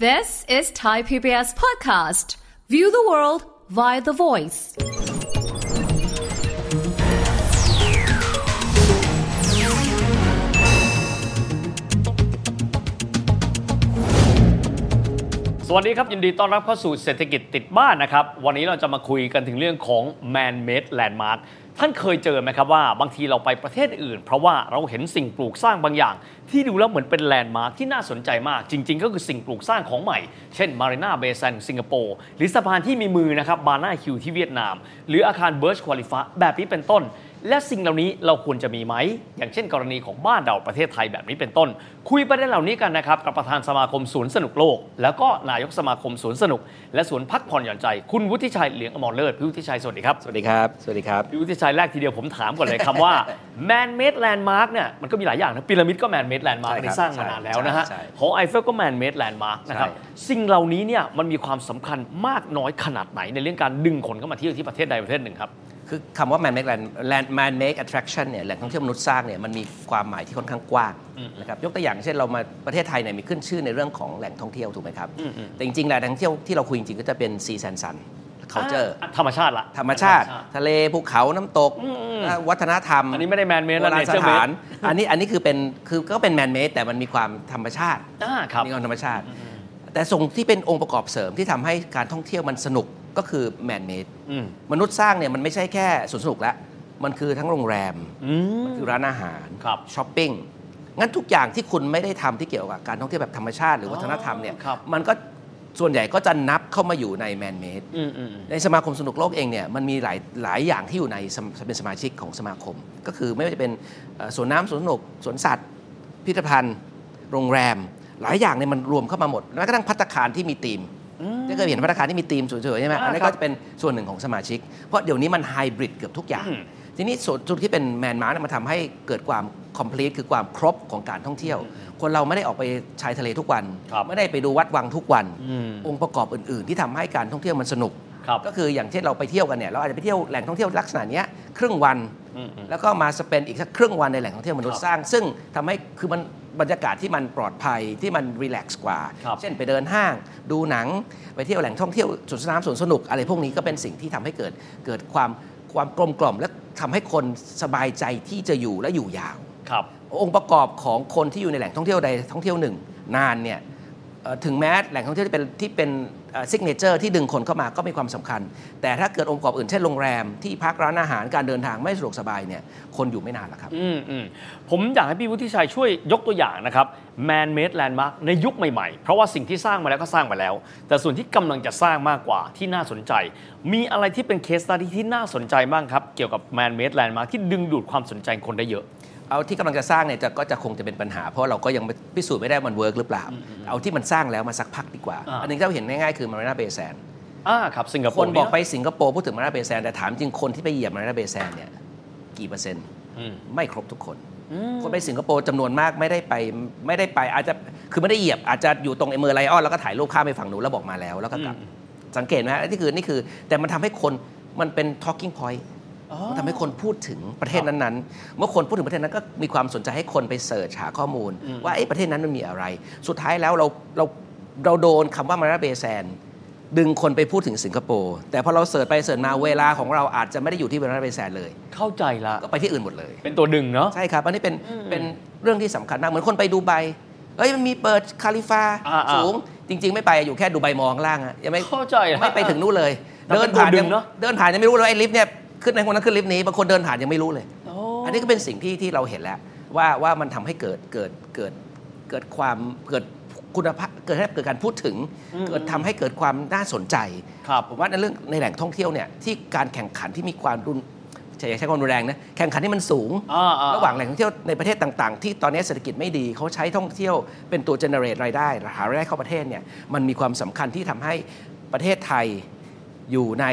This is Thai PBS Podcast. View the world via the voice. สวัสดีครับ ยินดีต้อนรับเข้าสู่เศรษฐกิจติดบ้านนะครับ วันนี้เราจะมาคุยกันถึงเรื่องของ man made landmark ท่านเคยเจอไหมครับว่าบางทีเราไปประเทศอื่น เพราะว่าเราเห็นสิ่งปลูกสร้างบางอย่าง ที่ดูแล้วเหมือนเป็นแลนด์มาร์คที่น่าสนใจมาก จริง ๆ ก็คือสิ่งปลูกสร้างของใหม่ เช่น Marina Bay Sands สิงคโปร์หรือสะพานที่มีมือนะครับ Ba Na Hills ที่เวียดนาม หรืออาคาร Burj Khalifa แบบนี้เป็นต้น และสิ่งเหล่านี้เราควรจะมีไหม อย่างเช่น กรณีของบ้านเราประเทศไทยแบบนี้เป็นต้น คุยประเด็นเหล่านี้กันนะครับกับประธานสมาคมสวนสนุกโลก แล้วก็นายกสมาคมสวนสนุก และสวนพักผ่อนหย่อนใจ คุณวุฒิชัยเหลียงอมรเลิศพี่วุฒิชัยสวัสดีครับสวัสดีครับสวัสดีครับพี่วุฒิชัยแรกทีเดียวผมถามก่อนเลยคำว่า man made landmark เนี่ยมันก็มีหลายอย่างนะพีระมิดก็ man made landmark ใช่ครับนี่สร้างมานานแล้วนะฮะใช่ใช่หอไอเฟลก็ man made landmark นะครับใช่สิ่งเหล่านี้เนี่ยมันมีความสำคัญมากน้อยขนาดไหนในเรื่องการดึงคนเข้ามาเที่ยวที่ประเทศใดประเทศหนึ่งครับ คือคำว่า man make land land man make attraction เนี่ยแหล่งท่องเที่ยวมนุษย์สร้างเนี่ยมันมีความหมายที่ค่อนข้างกว้างนะครับยกตัวอย่างเช่นเรามาประเทศไทยเนี่ยมีขึ้นชื่อในเรื่องของแหล่งท่องเที่ยวถูกไหมครับ แต่จริงๆแหล่งท่องเที่ยวที่เราคุยจริงๆก็จะเป็น sea sand sun culture อะธรรมชาติละธรรมชาติ ทะเลภูเขาน้ำตก วัฒนธรรม อันนี้ไม่ได้ man made โบแล้วราณ nature ส made ถานอันนี้อันนี้คือเป็นคือก็เป็น man made แต่มันมีความธรรมชาติอ่าครับมีความธรรมชาติ แต่ส่งที่เป็นองค์ประกอบเสริมที่ทำให้การท่องเที่ยวมันสนุก ก็คือ man made อืมมนุษย์สร้างเนี่ยมันไม่ใช่แค่สวนสนุกแล้วมันคือทั้งโรงแรมอืมคือร้านอาหารครับช้อปปิ้งงั้นทุกอย่างที่คุณไม่ได้ทำที่เกี่ยวกับการท่องเที่ยวแบบธรรมชาติหรือวัฒนธรรมเนี่ยครับมันก็ส่วนใหญ่ก็จะนับเข้ามาอยู่ในแมนเมดอืมอืมอืมในสมาคมสนุกโลกเองเนี่ยมันมีหลายหลายอย่างที่อยู่ในสมเป็นสมาชิกของสมาคม ก็คือไม่ว่าจะเป็นเอ่อสวนน้ำสวนสนุกสวนสัตว์ พิพิธภัณฑ์ โรงแรม หลายอย่างเนี่ยมันรวมเข้ามาหมดแม้กระทั่งพัตตาคารที่มีธีม ที่เคยเห็นพัตตาคารที่มีธีมสวยๆใช่ไหมอ่าอันนี้ครัก็บจะเป็นส่วนหนึ่งของสมาชิก เพราะเดี๋ยวนี้มันไฮบริดเกือบทุกอย่างอืมทีนี้ส่วนจุดที่เป็นแมนมาร์มันทำให้เกิดความ complete คือความครบของการท่องเที่ยว คนเราไม่ได้ออกไปชายทะเลทุกวันครับไม่ได้ไปดูวัดวังทุกวันอืมองค์ประกอบอื่น ๆ ที่ทำให้การท่องเที่ยวมันสนุกครับก็คืออย่างเช่นเราไปเที่ยวกันเนี่ยเราอาจจะไปเที่ยวแหล่งท่องเที่ยวลักษณะเนี้ย ครึ่งวันอืมอืมแล้วก็มาสเปนอีกสักครึ่งวันในแหล่งท่องเที่ยวมนุษครัย์บสร้าง ซึ่งทำให้คือมันบรรยากาศที่มันปลอดภัยที่มันรีแลกซ์กว่าครับเช่นไปเดินห้าง ดูหนังไปเที่ยวแหล่งท่องเที่ยวสวนสนามสวนสนุก อะไรพวกนี้ก็เป็นสิ่งที่ทำให้เกิดเกิดความความกลมกล่อมและทำให้คนสบายใจที่จะอยู่และอยู่ยาวครับองค์ประกอบของคนที่อยู่ในแหล่งท่องเที่ยวใดท่องเที่ยวหนึ่ง นานเนี่ยเอ่อ ถึงแม้แหล่งท่องเที่ยวที่เป็นที่เป็น signature ที่ดึงคนเข้ามาก็มีความสำคัญ แต่ถ้าเกิดองค์ประกอบอื่นเช่นโรงแรมที่พักร้านอาหารการเดินทางไม่สะดวกสบายเนี่ยคนอยู่ไม่นานหรอกครับอืมอืมผมอยากให้พี่วุฒิชัยช่วยยกตัวอย่างนะครับ man made landmark ในยุคใหม่ๆ เพราะว่าสิ่งที่สร้างมาแล้วก็สร้างมาแล้ว แต่ส่วนที่กำลังจะสร้างมากกว่าที่น่าสนใจ มีอะไรที่เป็น case study ที่น่าสนใจบ้างครับ เกี่ยวกับ man made landmark ที่ดึงดูดความสนใจคนได้เยอะ เอาที่กำลังจะสร้างเนี่ยจะก็จะคงจะเป็นปัญหา เพราะเราก็ยังพิสูจน์ไม่ได้มัน work หรือเปล่า เอาที่มันสร้างแล้วมาสักพักดีกว่าอ่าอันหนึงที่เราเห็นง่ายๆคือ Marina Bay Sands อ่าครับสิงคโปร์คนบอกไปเยสิงคโปร์พูดถึง Marina Bay Sands แต่ถามจริงคนที่ไปเหยียบ Marina Bay Sands เนี่ยกี่เปอร์เซ็นต์อืมไม่ครบทุกคนคนไปสิงคโปร์จำนวนมากไม่ได้ไปไม่ได้ไปอาจจะคือไม่ได้เหยียบอาจจะอยู่ตรงเอ Merlion แล้วก็ถ่ายรูปข้ามไปฝั่งนู้นแล้วบอกมาแล้วแล้วก็กลับสังเกตไหมฮะนี่คือนี่คือ แต่มันทำให้คนมันเป็น talking point มันทำให้คนพูดถึงประเทศนั้นๆ เมื่อคนพูดถึงประเทศนั้นก็มีความสนใจให้คนไปเสิร์ชหาข้อมูล ว่าไอ้ประเทศนั้นมันมีอะไร สุดท้ายแล้วเราเราเราโดนคำว่ามาราเบแซนดึงคนไปพูดถึงสิงคโปร์แต่พอเราเสิร์ชไปเสิร์ชมาเวลาของเราอาจจะไม่ได้อยู่ที่มาราเบแซนเลย เข้าใจละก็ไปที่อื่นหมดเลย เป็นตัวดึงเนาะใช่ครับอันนี้เป็นเป็นเรื่องที่สำคัญมากเหมือนคนไปดูไบเอ้ยมันมีเปิดคาลิฟาอ่าๆสูง จริง ๆ ไม่ไปอยู่แค่ดูไบมองข้างล่างอะยังไม่เข้าใจละไม่ไปถึงนู่นเลยแต่เดิเป็นนผ่านตัวดึยังงเนอะเดินผ่านยังไม่รู้เลยว่าไอ้ลิฟต์เนี่ย ขึ้นในคนนั้นขึ้นลิฟต์นี้บางคนเดินผ่านยังไม่รู้เลยโอ้อันนี้ก็เป็นสิ่งที่ที่เราเห็นแล้ว ว่าว่ามันทำให้เกิดเกิดเกิดเกิดความเกิดคุณภาพเกิดให้เกิดการพูดถึง เกิดทำให้เกิดความน่าสนใจครับผมว่าในเรื่องในแหล่งท่องเที่ยวเนี่ยที่การแข่งขันที่มีความรุนใช้ใช้ความรุนแรงนะแข่งขันที่มันสูงอ่าๆระหว่างแหล่งท่องเที่ยวในประเทศต่างๆ ที่ตอนนี้เศรษฐกิจไม่ดีเขาใช้ท่องเที่ยวเป็นตัว generate รายได้หารายได้เข้าประเทศเนี่ยมันมีความสำคัญที่ทำให้ประเทศไทย อยู่ใน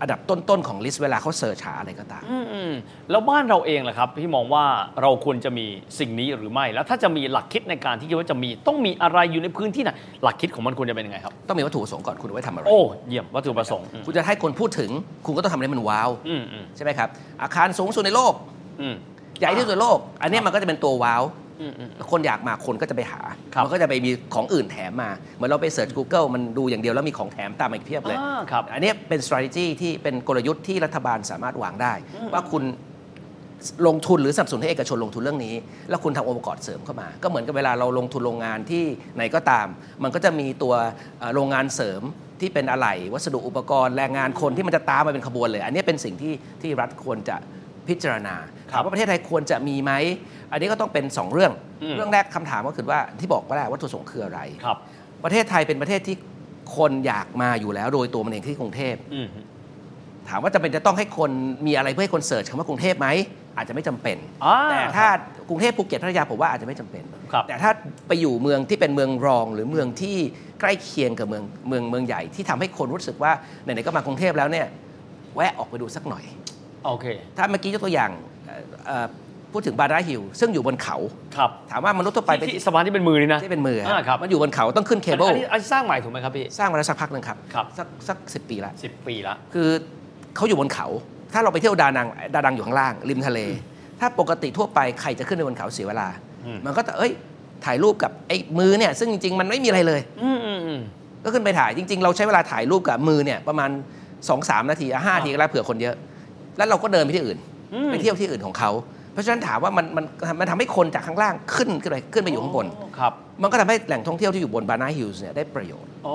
อันดับต้น ๆ ของลิสต์เวลาเขาเสิร์ชหาอะไรก็ตามอืมอืมแล้วบ้านเราเองล่ะครับพี่มองว่าเราควรจะมีสิ่งนี้หรือไม่ แล้วถ้าจะมีหลักคิดในการที่คิดว่าจะมีต้องมีอะไรอยู่ในพื้นที่ไหนหลักคิดของมันควรจะเป็นยังไงครับ ต้องมีวัตถุประสงค์ก่อนคุณเอาไว้ทำอะไร โอ้ เยี่ยมวัตถุประสงค์อืมคุณจะให้คนพูดถึง คุณก็ต้องทำอะไรมันว้าวอืมอืมใช่ไหมครับอาคารสูงสุดในโลกอืมใหญ่ที่สุดในโลก อันนี้มันก็จะเป็นตัวว้าวอืมอืม คนอยากมาคนก็จะไปหาครับมัก็จะไปมีของอื่นแถมมาเหมือนเราไปเสิร์ช Google มันดูอย่างเดียวแล้วมีของแถมตามมาอีกเพียบเลยอ่าครับอันนี้เป็น strategy ที่เป็นกลยุทธ์ที่รัฐบาลสามารถวางได้ ว่าคุณลงทุนหรือสนับสนุนให้เอกชนลงทุนเรื่องนี้ แล้วคุณทำองค์ประกอบเสริมเข้ามา ก็เหมือนกับเวลาเราลงทุนโรงงานที่ไหนก็ตาม มันก็จะมีตัวเอ่อโรงงานเสริมที่เป็นอะไหล่วัสดุอุปกรณ์แรงงานคนที่มันจะตามมาเป็นขบวนเลย อันนี้เป็นสิ่งที่ที่รัฐควรจะพิจารณาครับถามว่าประเทศไทยควรจะมีไหม อันนี้ก็ต้องเป็นสองเรื่องอืมเรื่องแรกคำถามก็คือว่าที่บอกว่าแหละวัตถุประสงค์คืออะไรครับ ประเทศไทยเป็นประเทศที่คนอยากมาอยู่แล้ว โดยตัวมันเองที่กรุงเทพอืมถามว่าจะเป็นจะต้องให้คนมีอะไรเพื่อให้คนเสิร์ชคำว่ากรุงเทพไหมอาจจะไม่จำเป็นอ่าแต่ถ้ากรุงเทพภูเก็ตพัทยาผมว่าอาจจะไม่จำเป็นครับแต่ถ้าไปอยู่เมืองที่เป็นเมืองรอง หรือเมืองที่ใกล้เคียงกับเมืองเมืองเมืองใหญ่ที่ทำให้คนรู้สึกว่าไหนๆก็มากรุงเทพแล้วเนี่ยแวะออกไปดูสักหน่อยโอเคถ้าเมื่อกี้ยกตัวอย่างเอ่อเอ่อ พูดถึงบาราฮิลซึ่งอยู่บนเขา ครับถามว่ามนุษย์ทั่วไปไปไปที่สะพานที่เป็นมือนี่นะที่เป็นมืออ่าครับ มันอยู่บนเขาต้องขึ้นเคเบิลอันนี้อันนี้สร้างใหม่ถูกไหมครับพี่ สร้างมาแล้วสักพักหนึ่งครับ ครับ สักสักสิปีละสิบปีละ คือเขาอยู่บนเขา ถ้าเราไปเที่ยวดานังดานังอยู่ข้างล่าง ริมทะเล ถ้าปกติทั่วไปใครจะขึ้นไปบนเขาเสียเวลาอืมมันก็จะเอ้ยถ่ายรูปกับไอ้มือเนี่ยซึ่งจริง ๆ มันไม่มีอะไรเลยอืมอืมอืมก็ขึ้นไปถ่ายจริง ๆ เราใช้เวลาถ่ายรูปกับมือเนี่ยประมาณ2-3นาทีอะห้านาทีก็แล้วเผื่อคนเยอะ แล้วเราก็เดินไปที่อื่นอืมไปเที่ยวที่อื่นของเขาเพ ราะฉะนั้นถามว่ามันมันมันทำให้คนจากข้างล่างขึ้นขึ้นไปขึ้นไปอยู่ข้างบน ครับ มันก็ทำให้แหล่งท่องเที่ยวที่อยู่บนบานาฮิลส์เนี่ยได้ประโยชน์ โอ้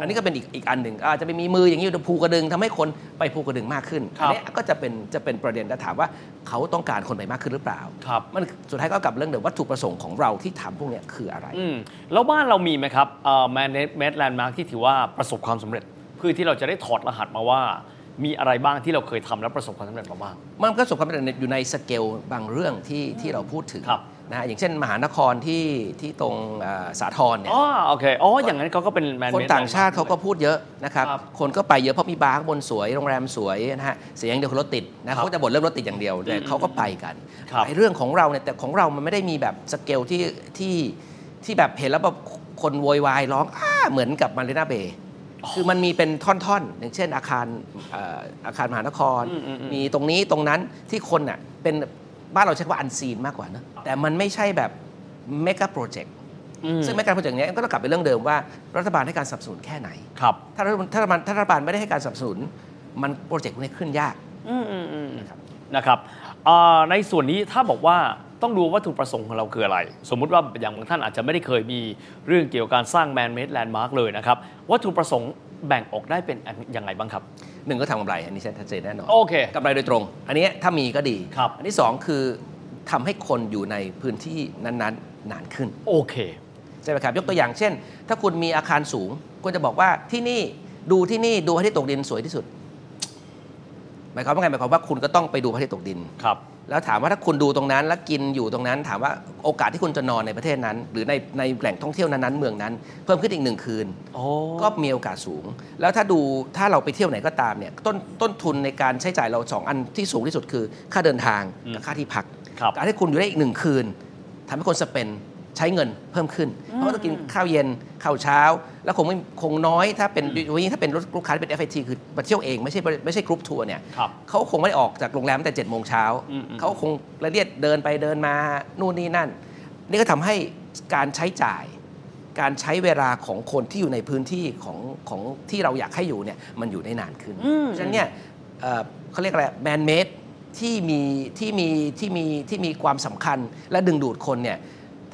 อันนี้ก็เป็นอีกอีกอันหนึ่งอาจจะไปมีมืออย่างนี้อยู่ภูกระดึงทำให้คนไปภูกระดึงมากขึ้นครัอับ นี้ก็จะเป็นจะเป็นประเด็นและถามว่าเขาต้องการคนไปมากขึ้นหรือเปล่า ครับ มันสุดท้ายก็กลับเรื่องเดิมวัตถุประสงค์ของเราที่ทำพวกเนี้ยคืออะไร อืมแล้วบ้านเรามีไหมครับ man-made landmark ที่ถือว่าประสบความสำเร็จ เพื่อที่เราจะได้ถอดรหัสมาว่า มีอะไรบ้างที่เราเคยทำแล้วประสบความสำเร็จมาบ้าง มันก็ประสบความสำเร็จอยู่ในสเกลบางเรื่องที่ที่เราพูดถึงครับนะฮะอย่างเช่นมหานครที่ที่ตรงอ่าสาทรเนี่ยอ๋อโอเคอ๋ออย่างนั้นเขาก็เป็น man-made คนต่างชาติเขาก็พูดเยอะนะครับครับคนก็ไปเยอะเพราะมีบาร์ข้างบนสวยโรงแรมสวยนะฮะเสียอย่างเดียวคือรถติดนะเขาก็จะบ่นเรื่องรถติดอย่างเดียวแต่เขาก็ไปกันครับไอ้เรื่องของเราเนี่ยแต่ของเรามันไม่ได้มีแบบสเกลที่ที่ที่แบบเห็นแล้วแบบคนโวยวายร้องอ้าเหมือนกับ Marina Bay คือมันมีเป็นท่อนๆ อย่างเช่นอาคารเอ่ออาคารมหานครอืมอืมอืมมีตรงนี้ตรงนั้นที่คนน่ะเป็นบ้านเราใช้คำว่า unseen มากกว่านะแต่มันไม่ใช่แบบเมกะโปรเจกต์อืมซึ่งเมกะโปรเจกต์เนี้ยก็ต้องกลับไปเรื่องเดิมว่ารัฐบาลให้การสนับสนุนแค่ไหนครับถ้ารัฐถ้ารัฐบาลถ้ารัฐบาลไม่ได้ให้การสนับสนุน มันโปรเจกต์พวกนี้ขึ้นยากอืมอืมอืมนะครับนะครับอ่าในส่วนนี้ถ้าบอกว่า ต้องดูวัตถุประสงค์ของเราคืออะไร สมมุติว่าอย่างบางท่านอาจจะไม่ได้เคยมีเรื่องเกี่ยวกับการสร้าง man-made landmark เลยนะครับวัตถุประสงค์แบ่งออกได้เป็นอันยังไงบ้างครับหนึ่งก็ทำกำไร อันนี้ชัดเจนแน่นอนโอเคกำไรโดยตรง อันนี้ถ้ามีก็ดีครับอันที่สองคือทำให้คนอยู่ในพื้นที่นั้นๆนานขึ้นโอเคใช่ไหมครับยกตัวอย่างเช่น ถ้าคุณมีอาคารสูงคุณจะบอกว่าที่นี่ดูที่นี่ดูพระอาทิตย์ตกดินสวยที่สุดหมายความว่าไงหมายความว่าคุณก็ต้องไปดูพระอาทิตย์ตกดินครับ แล้วถามว่าถ้าคุณดูตรงนั้น แล้วกินอยู่ตรงนั้น ถามว่าโอกาสที่คุณจะนอนในประเทศนั้น หรือในในแหล่งท่องเที่ยวนั้นๆเมืองนั้น เพิ่มขึ้นอีกหนึ่งคืนโอ้ก็มีโอกาสสูง แล้วถ้าดูถ้าเราไปเที่ยวไหนก็ตามเนี่ยต้นต้นทุนในการใช้จ่ายเราสองอันที่สูงที่สุดคือ ค่าเดินทางกับค่าที่พักครับการให้คุณอยู่ได้อีกหนึ่งคืนทำให้คน spend ใช้เงินเพิ่มขึ้น เพราะว่าต้องกินข้าวเย็นข้าวเช้า แล้วคงไม่คงน้อยถ้าเป็นวันนี้ถ้าเป็นลูกค้าที่เป็น FIT คือมาเที่ยวเองไม่ใช่ไม่ใช่กรุ๊ปทัวร์เนี่ยครับเขาคงไม่ได้ออกจากโรงแรมตั้งแต่เจ็ดโมงเช้าอืมอืมเขาคงระเดียดเดินไปเดินมานู่นนี่นั่น นี่ก็ทำให้การใช้จ่าย การใช้เวลาของคนที่อยู่ในพื้นที่ของของที่เราอยากให้อยู่เนี่ยมันอยู่ได้นานขึ้นอืมเพราะฉะนั้นเนี่ยเอ่อเขาเรียกอะไร man-made ที่มีที่มีที่มีที่มีความสำคัญและดึงดูดคนเนี่ย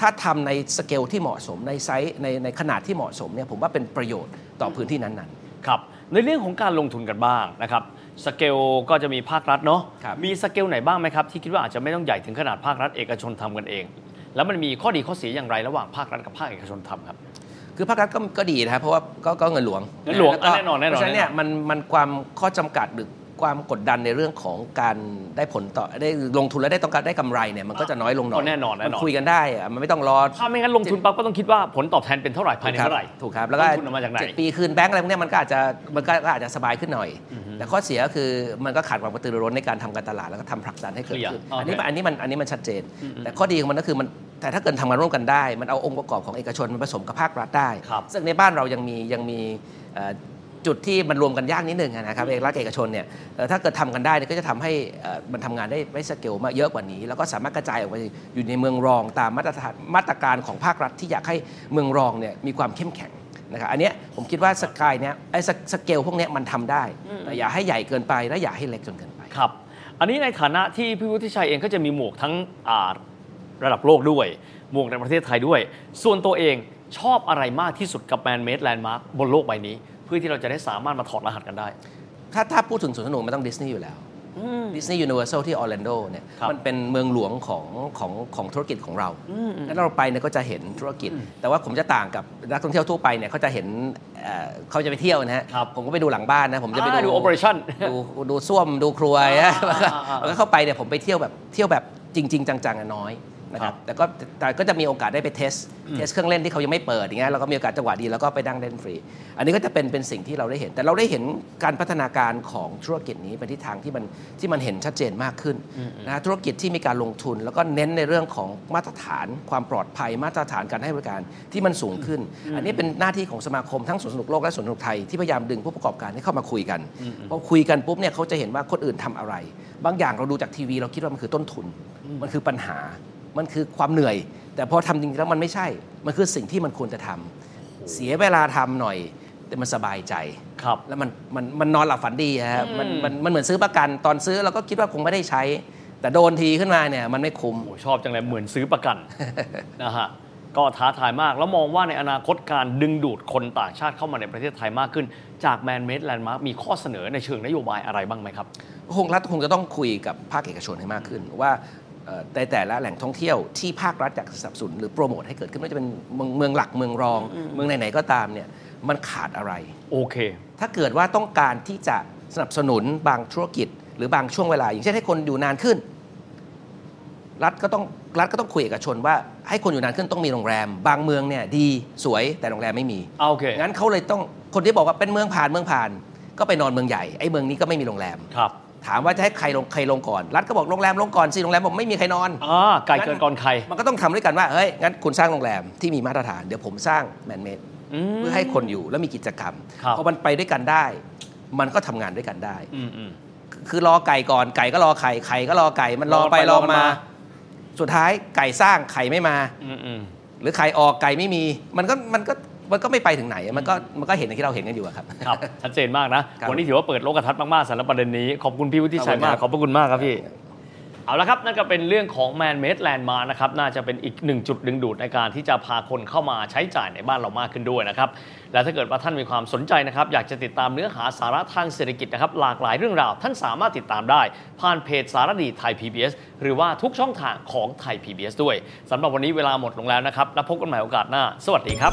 ถ้าทำในสเกลที่เหมาะสมในไซส์ในในขนาดที่เหมาะสมเนี่ยผมว่าเป็นประโยชน์ต่อพื้นที่นั้นๆครับในเรื่องของการลงทุนกันบ้างนะครับสเกลก็จะมีภาครัฐเนาะครับมีสเกลไหนบ้างไหมครับที่คิดว่าอาจจะไม่ต้องใหญ่ถึงขนาดภาครัฐเอกชนทำกันเอง แล้วมันมีข้อดีข้อเสียอย่างไรระหว่างภาครัฐกับภาคเอกชนทำครับคือภาครัฐก็ก็ดีนะครับเพราะว่าก็ก็เงินหลวงเงินหลวงก็อะแน่นอนแน่นอนเพราะฉะนั้นเนี่ยแน่นอนมันมันความข้อจำกัดหรือ ความกดดันในเรื่องของการได้ผลต่อได้ลงทุนแล้วได้ต้องการได้กำไรเนี่ยมันก็จะน้อยลงหน่อยแน่นอนแน่นอนมัคุยกันได้อะมันไม่ต้องรอถ้าไม่งั้นลงทุนปั๊บก็ต้องคิดว่าผลตอบแทนเป็นเท่าไหร่ภายในถูกครับเท่าไหร่ถูกครับแล้วก็ต้นทุนเอามาจากไหนเจ็ดปีคืนแบงก์อะไรพวกเนี้ยมันก็อาจจะมันก็ก็อาจจะสบายขึ้นหน่อย แต่ข้อเสียก็คือมันก็ขาดความกระตือรือร้นในการทำการตลาดแล้วก็ทำผลักดันให้เกิดขึ้นเคลียร์อันนี้โอเคอันนี้มันอันนี้มันชัดเจน แต่ข้อดีของมันก็คือมันแต่ถ้าเกิดทำงานร่วมกันได้ มันเอาองค์ประกอบของเอกชนมาผสมกับภาครัฐได้ครับซึ่งในบ้านเรายังมียังมีเอ่อ จุดที่มันรวมกันยากนิดนึงนะครับเอกรัฐเอกชนเนี่ยเอ่อถ้าเกิดทำกันได้เนี่ยก็จะทำให้เอ่อมันทำงานได้ไม่สเกลมากเยอะกว่านี้ แล้วก็สามารถกระจายออกไปอยู่ในเมืองรองตามมาตรฐานมาตรการของภาครัฐที่อยากให้เมืองรองเนี่ยมีความเข้มแข็งนะครับอันเนี้ยผมคิดว่าสกายเนี่ยไอ้สเกลพวกเนี้ยมันทำได้แต่อย่าให้ใหญ่เกินไปและอย่าให้เล็กจนเกินไปครับ อันนี้ในฐานะที่พี่วุฒิชัยเองก็จะมีหมวกทั้งอ่าระดับโลกด้วย หมวกในประเทศไทยด้วย ส่วนตัวเองชอบอะไรมากที่สุดกับ man-made landmark บนโลกใบนี้เพื่อที่เราจะได้สามารถมาถอดรหัสกันได้ ถ้าถ้าพูดถึงสวนสนุกมันต้องดิสนีย์อยู่แล้วดิสนีย์ Universal ที่ออร์แลนโดเนี่ยครับมันเป็นเมืองหลวงของของของธุรกิจของเราแล้วเราไปเนี่ยก็จะเห็นธุรกิจ แต่ว่าผมจะต่างกับนักท่องเที่ยวทั่วไปเนี่ยเขาจะเห็นเอ่อเขาจะไปเที่ยวนะฮะครับผมก็ไปดูหลังบ้านนะผมจะไปอ่าดู operation ดูดูส้วมดูครัวนะอ่าอ่าอ่าแล้วก็เข้าไปเนี่ยผมไปเที่ยวแบบเที่ยวแบบจริง ๆ จังๆอะน้อย นะคครัรับบแต่ก็แต่ก็จะมีโอกาสได้ไป test test เครื่องเล่นที่เขายังไม่เปิดอย่างเงี้ยเราก็มีโอกาสจังหวะดีแล้วก็ไปนั่งเล่นฟรี อันนี้ก็จะเป็นเป็นสิ่งที่เราได้เห็น แต่เราได้เห็นการพัฒนาการของธุรกิจนี้ไปทิศทางที่มันที่มันเห็นชัดเจนมากขึ้นนะธุรกิจที่มีการลงทุน แล้วก็เน้นในเรื่องของมาตรฐานความปลอดภัยมาตรฐานการให้บริการที่มันสูงขึ้น อันนี้เป็นหน้าที่ของสมาคมทั้งสวนสนุกโลกและสวนสนุกไทยที่พยายามดึงผู้ประกอบการให้เข้ามาคุยกันพอคุยกันปุ๊บเนี่ยเขาจะเห็นว่าคนอื่นทำอะไร บางอย่างเราดูจากทีวีเราคิดว่ามันคือต้นทุนมันคือปัญหา มันคือความเหนื่อย แต่พอทำจริงๆแล้วมันไม่ใช่ มันคือสิ่งที่มันควรจะทำเสียเวลาทำหน่อย แต่มันสบายใจครับ แล้วมันมันมันนอนหลับฝันดีอะครับมันมันมันเหมือนซื้อประกัน ตอนซื้อเราก็คิดว่าคงไม่ได้ใช้ แต่โดนทีขึ้นมาเนี่ยมันไม่คุ้มโอ้ชอบจังเลยเหมือนซื้อประกันนะฮะก็ท้าทายมาก แล้วมองว่าในอนาคตการดึงดูดคนต่างชาติเข้ามาในประเทศไทยมากขึ้น จากแมนเมดแลนด์มาร์คมีข้อเสนอในเชิงนโยบายอะไรบ้างไหมครับคงรัฐคงจะต้องคุยกับภาคเอกชนให้มากขึ้น ว่าเอ่อ ในแต่ละแหล่งท่องเที่ยวที่ภาครัฐอยากสนับสนุนหรือโปรโมทให้เกิดขึ้นไม่ว่าจะเป็นเมืองเมืองหลักเมืองรอง เมืองไหนๆก็ตามเนี่ยมันขาดอะไรโอเค ถ้าเกิดว่าต้องการที่จะสนับสนุนบางธุรกิจ หรือบางช่วงเวลา อย่างเช่นให้คนอยู่นานขึ้น รัฐก็ต้องรัฐก็ต้องคุยเอกชนว่าให้คนอยู่นานขึ้นต้องมีโรงแรม บางเมืองเนี่ยดีสวยแต่โรงแรมไม่มีเอาโอเคงั้นเขาเลยต้องคนที่บอกว่าเป็นเมืองผ่านเมืองผ่าน ก็ไปนอนเมืองใหญ่ไอ้เมืองนี้ก็ไม่มีโรงแรมครับ ถามว่าจะให้ใครลงใครลงก่อน รัฐก็บอกโรงแรมลงก่อนสิโรงแรมบอกไม่มีใครนอนอ่าไก่เกินก่อนใคร มันก็ต้องทำด้วยกันว่าเฮ้ยงั้นคุณสร้างโรงแรมที่มีมาตรฐานเดี๋ยวผมสร้างแมนเมดอืมเพื่อให้คนอยู่แล้วมีกิจกรรมครับพอมันไปด้วยกันได้ มันก็ทำงานด้วยกันได้อืมอืมคือรอไก่ก่อนไก่ก็รอไข่ไข่ก็รอไก่มันรอไปรรออไปรอมามา สุดท้ายไก่สร้างไข่ไม่มาอืมอืมหรือไข่ออกไก่ไม่มี มันก็มันก็ มันก็ไม่ไปถึงไหน มันก็มันก็เห็นอย่างที่เราเห็นกันอยู่อะครับครับ ชัดเจนมากนะครับวันนี้ถือว่าเปิดโลกทัศน์มากๆสำหรับประเด็นนี้ ขอบคุณพี่วุฒิชัยมาก ขอบคุณครับขอบพระคุณมากครับพี่ เอาละครับ นั่นก็เป็นเรื่องของ Man Made Land มานะครับ น่าจะเป็นอีกหนึ่งจุดดึงดูดในการที่จะพาคนเข้ามาใช้จ่ายในบ้านเรามากขึ้นด้วยนะครับ และถ้าเกิดว่าท่านมีความสนใจนะครับ อยากจะติดตามเนื้อหาสาระทางเศรษฐกิจนะครับ หลากหลายเรื่องราว ท่านสามารถติดตามได้ ผ่านเพจสารดีไทย PBS หรือว่าทุกช่องทางของไทย PBS ด้วยสำหรับวันนี้เวลาหมดลงแล้วนะครับ แล้วพบกันใหม่โอกาสหน้า สวัสดีครับ